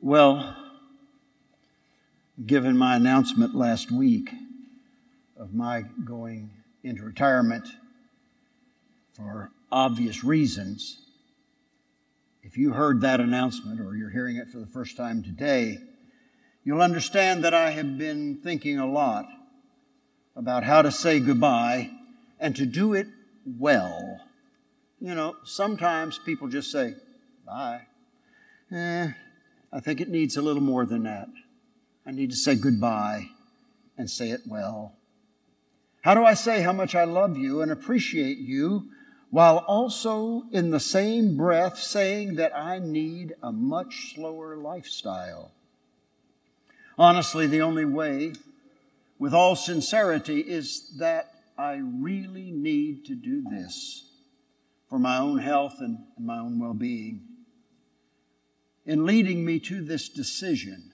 Well, given my announcement last week of my going into retirement for obvious reasons, if you heard that announcement or you're hearing it for the first time today, you'll understand that I have been thinking a lot about how to say goodbye and to do it well. You know, sometimes people just say, bye. Eh, I think it needs a little more than that. I need to say goodbye and say it well. How do I say how much I love you and appreciate you while also in the same breath saying that I need a much slower lifestyle? Honestly, the only way, with all sincerity, is that I really need to do this for my own health and my own well being. In leading me to this decision,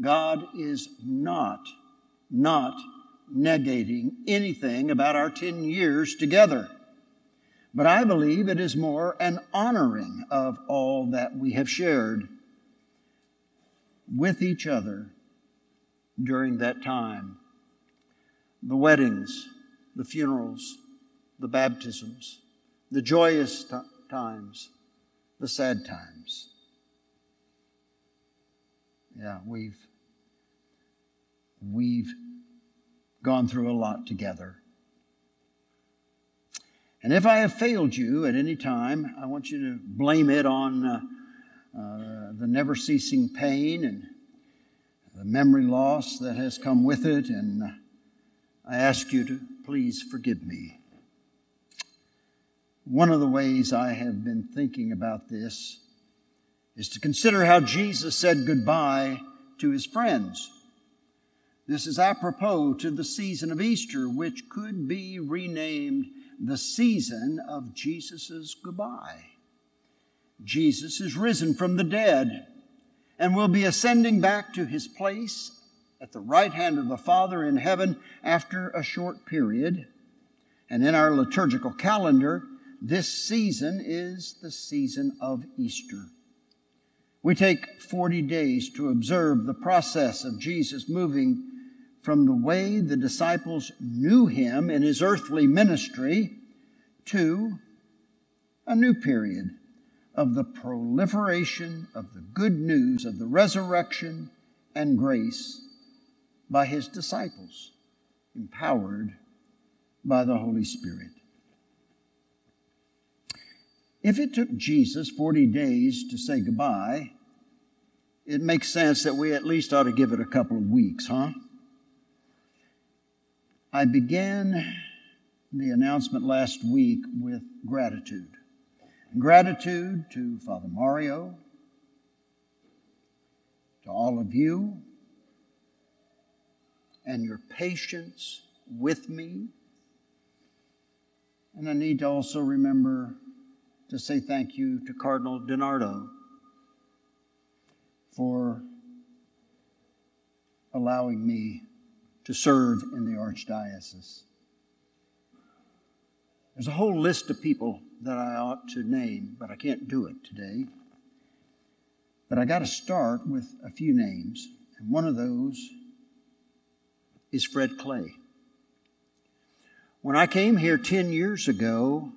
God is not, not negating anything about our 10 years together. But I believe it is more an honoring of all that we have shared with each other during that time. The weddings, the funerals, the baptisms, the joyous t- times, the sad times. Yeah, we've we've gone through a lot together. And if I have failed you at any time, I want you to blame it on uh, uh, the never ceasing pain and the memory loss that has come with it. And I ask you to please forgive me. One of the ways I have been thinking about this is to consider how Jesus said goodbye to his friends. This is apropos to the season of Easter, which could be renamed the season of Jesus' goodbye. Jesus is risen from the dead and will be ascending back to his place at the right hand of the Father in heaven after a short period. And in our liturgical calendar, this season is the season of Easter. We take 40 days to observe the process of Jesus moving from the way the disciples knew him in his earthly ministry to a new period of the proliferation of the good news of the resurrection and grace by his disciples, empowered by the Holy Spirit. If it took Jesus 40 days to say goodbye, it makes sense that we at least ought to give it a couple of weeks, huh? I began the announcement last week with gratitude. Gratitude to Father Mario, to all of you, and your patience with me. And I need to also remember to say thank you to Cardinal DiNardo for allowing me to serve in the Archdiocese. There's a whole list of people that I ought to name, but I can't do it today. But I got to start with a few names, and one of those is Fred Clay. When I came here 10 years ago,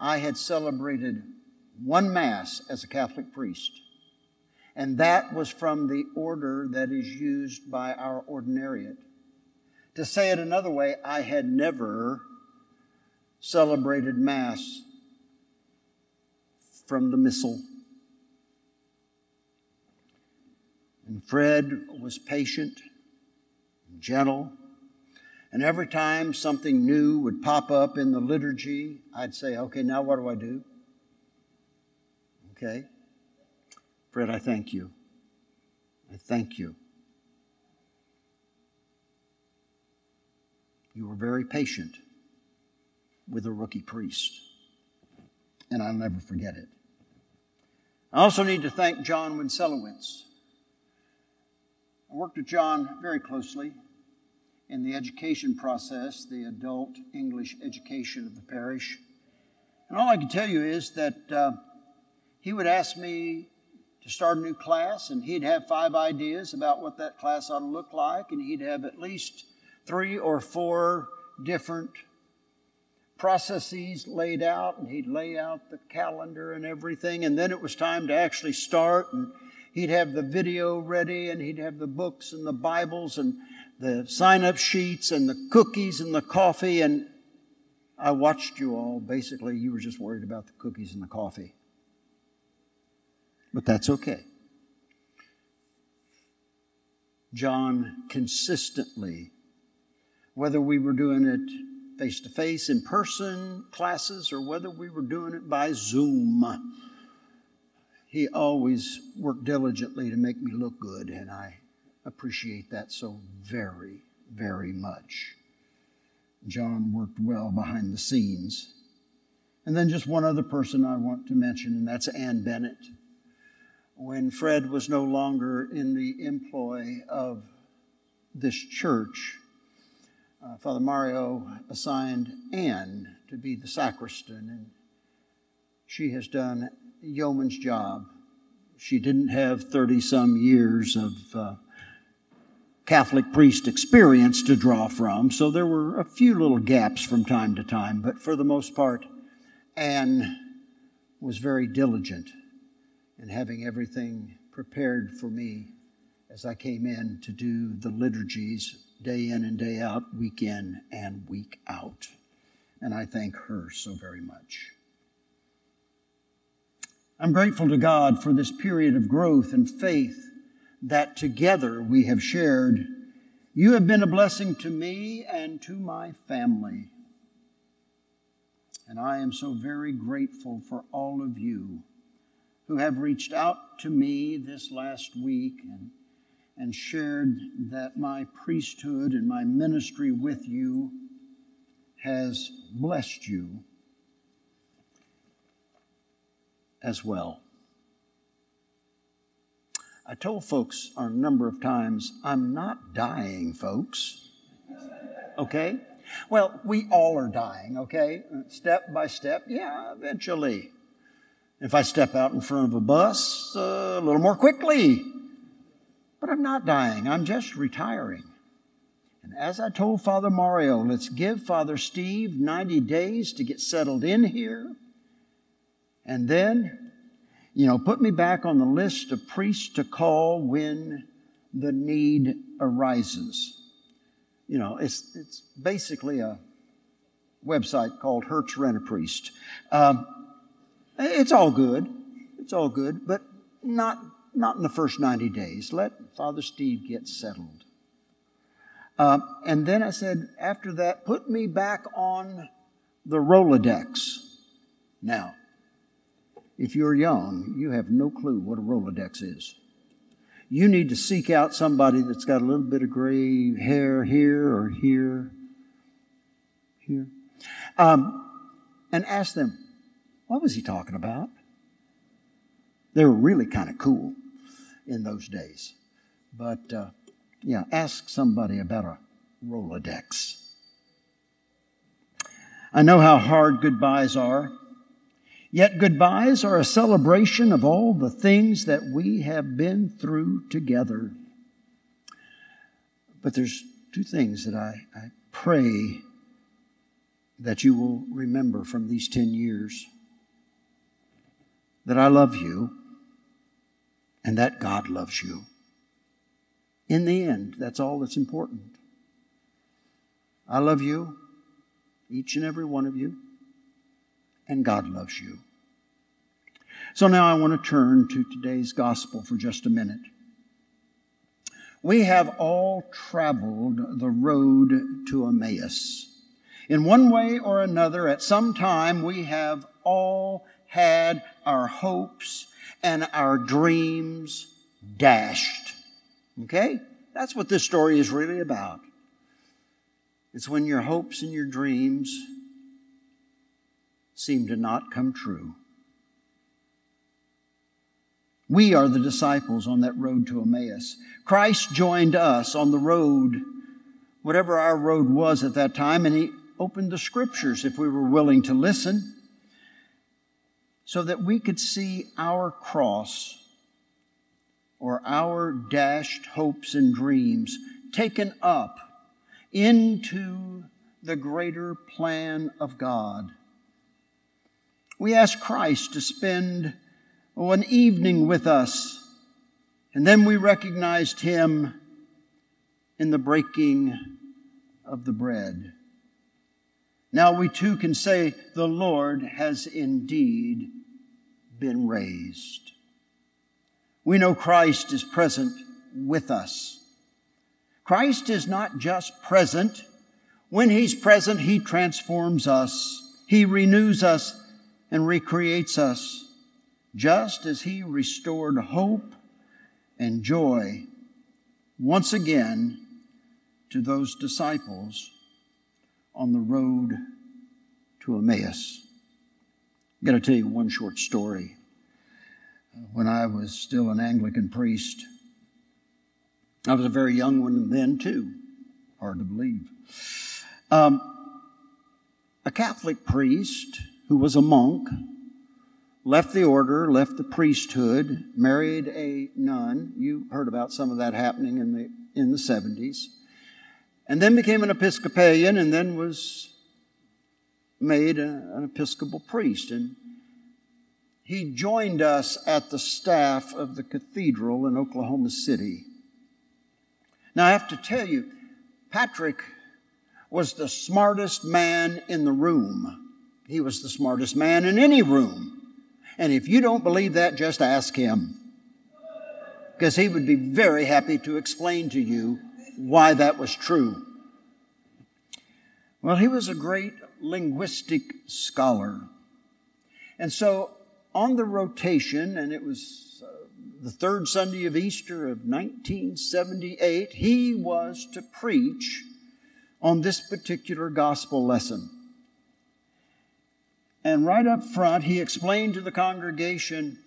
I had celebrated one Mass as a Catholic priest. And that was from the order that is used by our ordinariate. To say it another way, I had never celebrated Mass from the Missal. And Fred was patient, and gentle, and every time something new would pop up in the liturgy, I'd say, okay, now what do I do? Okay. I thank you. I thank you. You were very patient with a rookie priest, and I'll never forget it. I also need to thank John Winselowitz. I worked with John very closely in the education process, the adult English education of the parish. And all I can tell you is that uh, he would ask me to start a new class, and he'd have five ideas about what that class ought to look like, and he'd have at least three or four different processes laid out, and he'd lay out the calendar and everything, and then it was time to actually start, and he'd have the video ready, and he'd have the books and the Bibles and the sign up sheets and the cookies and the coffee, and I watched you all. Basically, you were just worried about the cookies and the coffee. But that's okay. John consistently, whether we were doing it face to face, in person classes, or whether we were doing it by Zoom, he always worked diligently to make me look good, and I appreciate that so very, very much. John worked well behind the scenes. And then just one other person I want to mention, and that's Ann Bennett. When Fred was no longer in the employ of this church, uh, Father Mario assigned Ann to be the sacristan, and she has done yeoman's job. She didn't have 30 some years of uh, Catholic priest experience to draw from, so there were a few little gaps from time to time, but for the most part, Ann was very diligent in having everything prepared for me as I came in to do the liturgies day in and day out, week in and week out. And I thank her so very much. I'm grateful to God for this period of growth and faith that together we have shared. You have been a blessing to me and to my family. And I am so very grateful for all of you who have reached out to me this last week and, and shared that my priesthood and my ministry with you has blessed you as well. I told folks a number of times, I'm not dying, folks. Okay? Well, we all are dying, okay? Step by step, yeah, eventually. If I step out in front of a bus, uh, a little more quickly. But I'm not dying, I'm just retiring. And as I told Father Mario, let's give Father Steve 90 days to get settled in here. And then you know, put me back on the list of priests to call when the need arises. You know, it's, it's basically a website called Hertz Rent a Priest. Um, it's all good. It's all good, but not, not in the first 90 days. Let Father Steve get settled. Uh, and then I said, after that, put me back on the Rolodex. Now, if you're young, you have no clue what a Rolodex is. You need to seek out somebody that's got a little bit of gray hair here or here, here, um, and ask them, what was he talking about? They were really kind of cool in those days. But uh, yeah, ask somebody about a Rolodex. I know how hard goodbyes are. Yet goodbyes are a celebration of all the things that we have been through together. But there's two things that I, I pray that you will remember from these 10 years that I love you and that God loves you. In the end, that's all that's important. I love you, each and every one of you and God loves you. So now I want to turn to today's gospel for just a minute. We have all traveled the road to Emmaus. In one way or another, at some time, we have all had our hopes and our dreams dashed. Okay? That's what this story is really about. It's when your hopes and your dreams seem to not come true. We are the disciples on that road to Emmaus. Christ joined us on the road, whatever our road was at that time, and He opened the scriptures if we were willing to listen so that we could see our cross or our dashed hopes and dreams taken up into the greater plan of God. We ask Christ to spend oh, an evening with us, and then we recognized Him in the breaking of the bread. Now we too can say, The Lord has indeed been raised. We know Christ is present with us. Christ is not just present. When He's present, He transforms us, He renews us, and recreates us, just as He restored hope and joy once again to those disciples on the road to Emmaus. I'm going to tell you one short story. When I was still an Anglican priest, I was a very young one then, too. Hard to believe. Um, a Catholic priest who was a monk left the order, left the priesthood, married a nun. You heard about some of that happening in the, in the 70s and then became an Episcopalian, and then was made an Episcopal priest. And he joined us at the staff of the cathedral in Oklahoma City. Now, I have to tell you, Patrick was the smartest man in the room. He was the smartest man in any room. And if you don't believe that, just ask him. Because he would be very happy to explain to you why that was true. Well, he was a great linguistic scholar. And so on the rotation, and it was uh, the third Sunday of Easter of 1978, he was to preach on this particular gospel lesson. And right up front, he explained to the congregation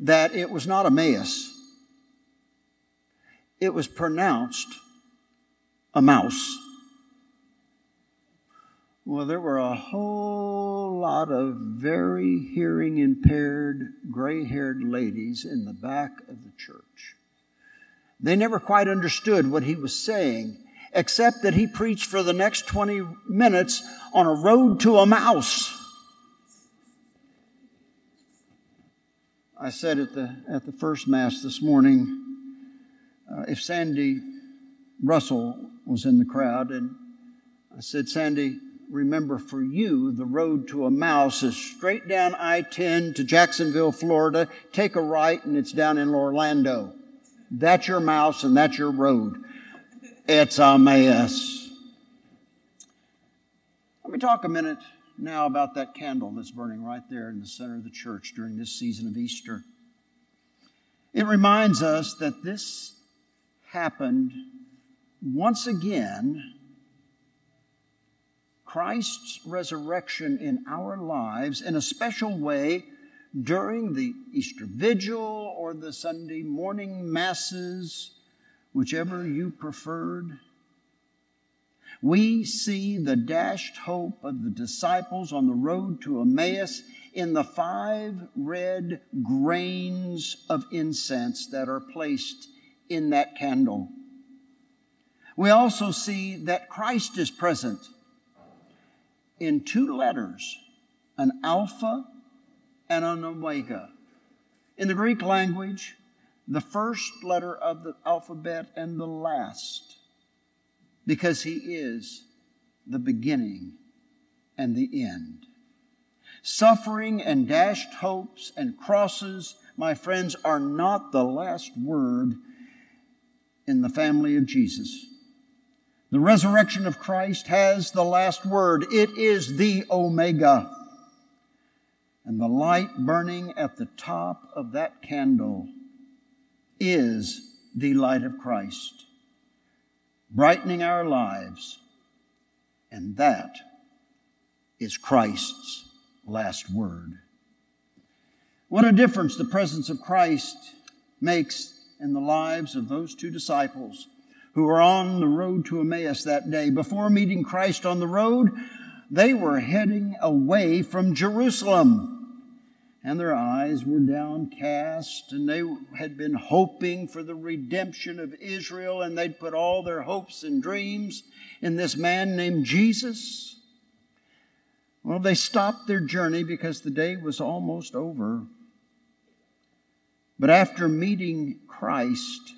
that it was not Emmaus it was pronounced a mouse. Well, there were a whole lot of very hearing impaired, gray haired ladies in the back of the church. They never quite understood what he was saying, except that he preached for the next 20 minutes on a road to a mouse. I said at the, at the first Mass this morning, uh, if Sandy Russell was in the crowd, and I said, Sandy, remember for you, the road to Emmaus is straight down I 10 to Jacksonville, Florida. Take a right, and it's down in Orlando. That's your mouse, and that's your road. It's a mess. Let me talk a minute now about that candle that's burning right there in the center of the church during this season of Easter. It reminds us that this happened once again Christ's resurrection in our lives in a special way during the Easter Vigil or the Sunday morning masses, whichever you preferred. We see the dashed hope of the disciples on the road to Emmaus in the five red grains of incense that are placed in that candle. We also see that Christ is present in two letters an alpha and an omega. In the Greek language, the first letter of the alphabet and the last, because he is the beginning and the end. Suffering and dashed hopes and crosses, my friends, are not the last word in the family of Jesus. The resurrection of Christ has the last word. It is the Omega. And the light burning at the top of that candle is the light of Christ, brightening our lives. And that is Christ's last word. What a difference the presence of Christ makes in the lives of those two disciples who were on the road to Emmaus that day. Before meeting Christ on the road, they were heading away from Jerusalem. and their eyes were downcast, and they had been hoping for the redemption of Israel, and they'd put all their hopes and dreams in this man named Jesus. Well, they stopped their journey because the day was almost over. But after meeting Christ,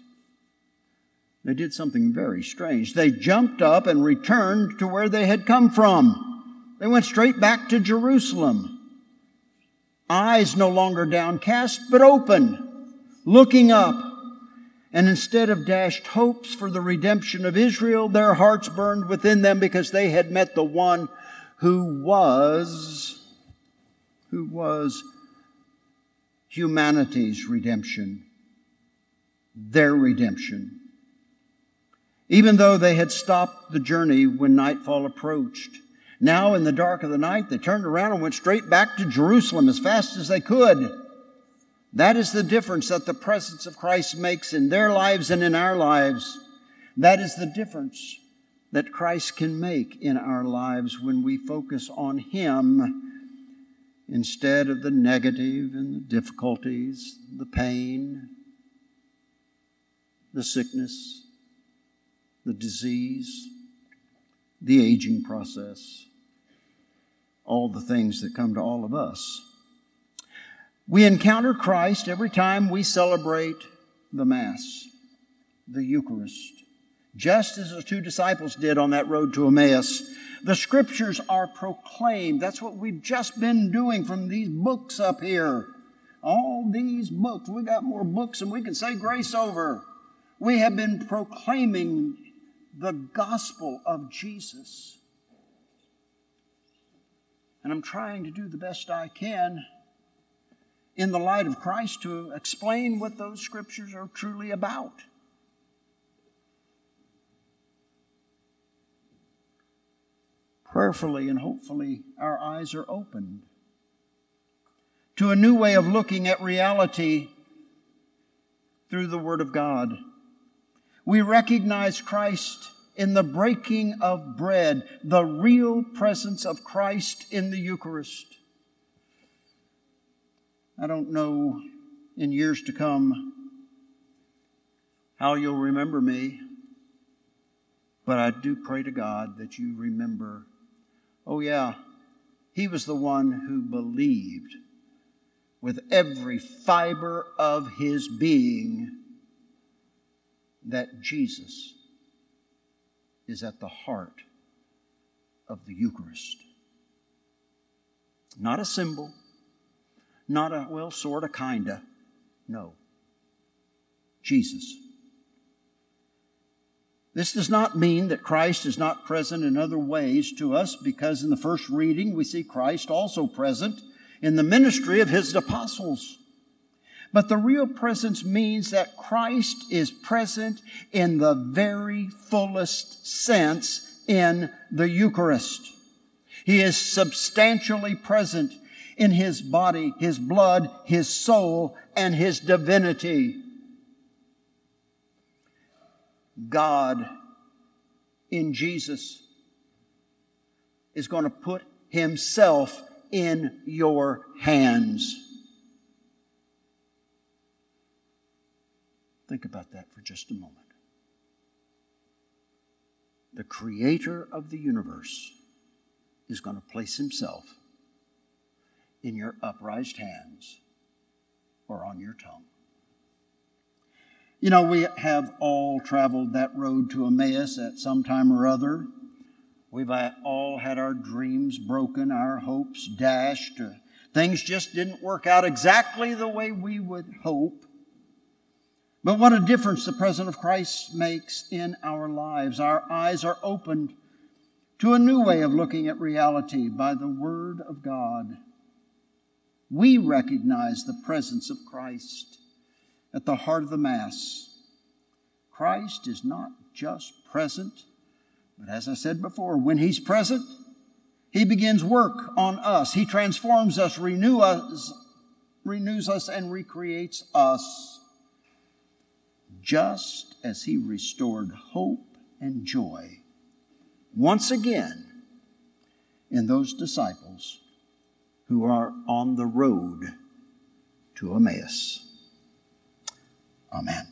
they did something very strange. They jumped up and returned to where they had come from. They went straight back to Jerusalem. Eyes no longer downcast, but open, looking up. And instead of dashed hopes for the redemption of Israel, their hearts burned within them because they had met the one who was, who was humanity's redemption, their redemption. Even though they had stopped the journey when nightfall approached, now in the dark of the night, they turned around and went straight back to Jerusalem as fast as they could. That is the difference that the presence of Christ makes in their lives and in our lives. That is the difference that Christ can make in our lives when we focus on Him instead of the negative and the difficulties, the pain, the sickness, the disease, the aging process, all the things that come to all of us. We encounter Christ every time we celebrate the Mass, the Eucharist, just as the two disciples did on that road to Emmaus. The scriptures are proclaimed. That's what we've just been doing from these books up here. All these books. We got more books than we can say grace over. We have been proclaiming the gospel of Jesus. And I'm trying to do the best I can in the light of Christ to explain what those scriptures are truly about. prayerfully and hopefully our eyes are opened to a new way of looking at reality through the Word of God. We recognize Christ in the breaking of bread, the real presence of Christ in the Eucharist. I don't know in years to come how you'll remember me, but I do pray to God that you remember Oh, yeah, he was the one who believed with every fiber of his being that Jesus is at the heart of the Eucharist. Not a symbol, not a, well, sort of, kinda. No. Jesus. This does not mean that Christ is not present in other ways to us, because in the first reading we see Christ also present in the ministry of his apostles. But the real presence means that Christ is present in the very fullest sense in the Eucharist. He is substantially present in his body, his blood, his soul, and his divinity. God in Jesus is going to put Himself in your hands. Think about that for just a moment. The creator of the universe is going to place himself in your upraised hands or on your tongue. You know, we have all traveled that road to Emmaus at some time or other. We've all had our dreams broken, our hopes dashed. Things just didn't work out exactly the way we would hope. But what a difference the presence of Christ makes in our lives. Our eyes are opened to a new way of looking at reality by the Word of God. We recognize the presence of Christ at the heart of the Mass. Christ is not just present, but as I said before, when He's present, He begins work on us. He transforms us, renew us, renews us, and recreates us, just as He restored hope and joy once again in those disciples who are on the road to Emmaus. Amen.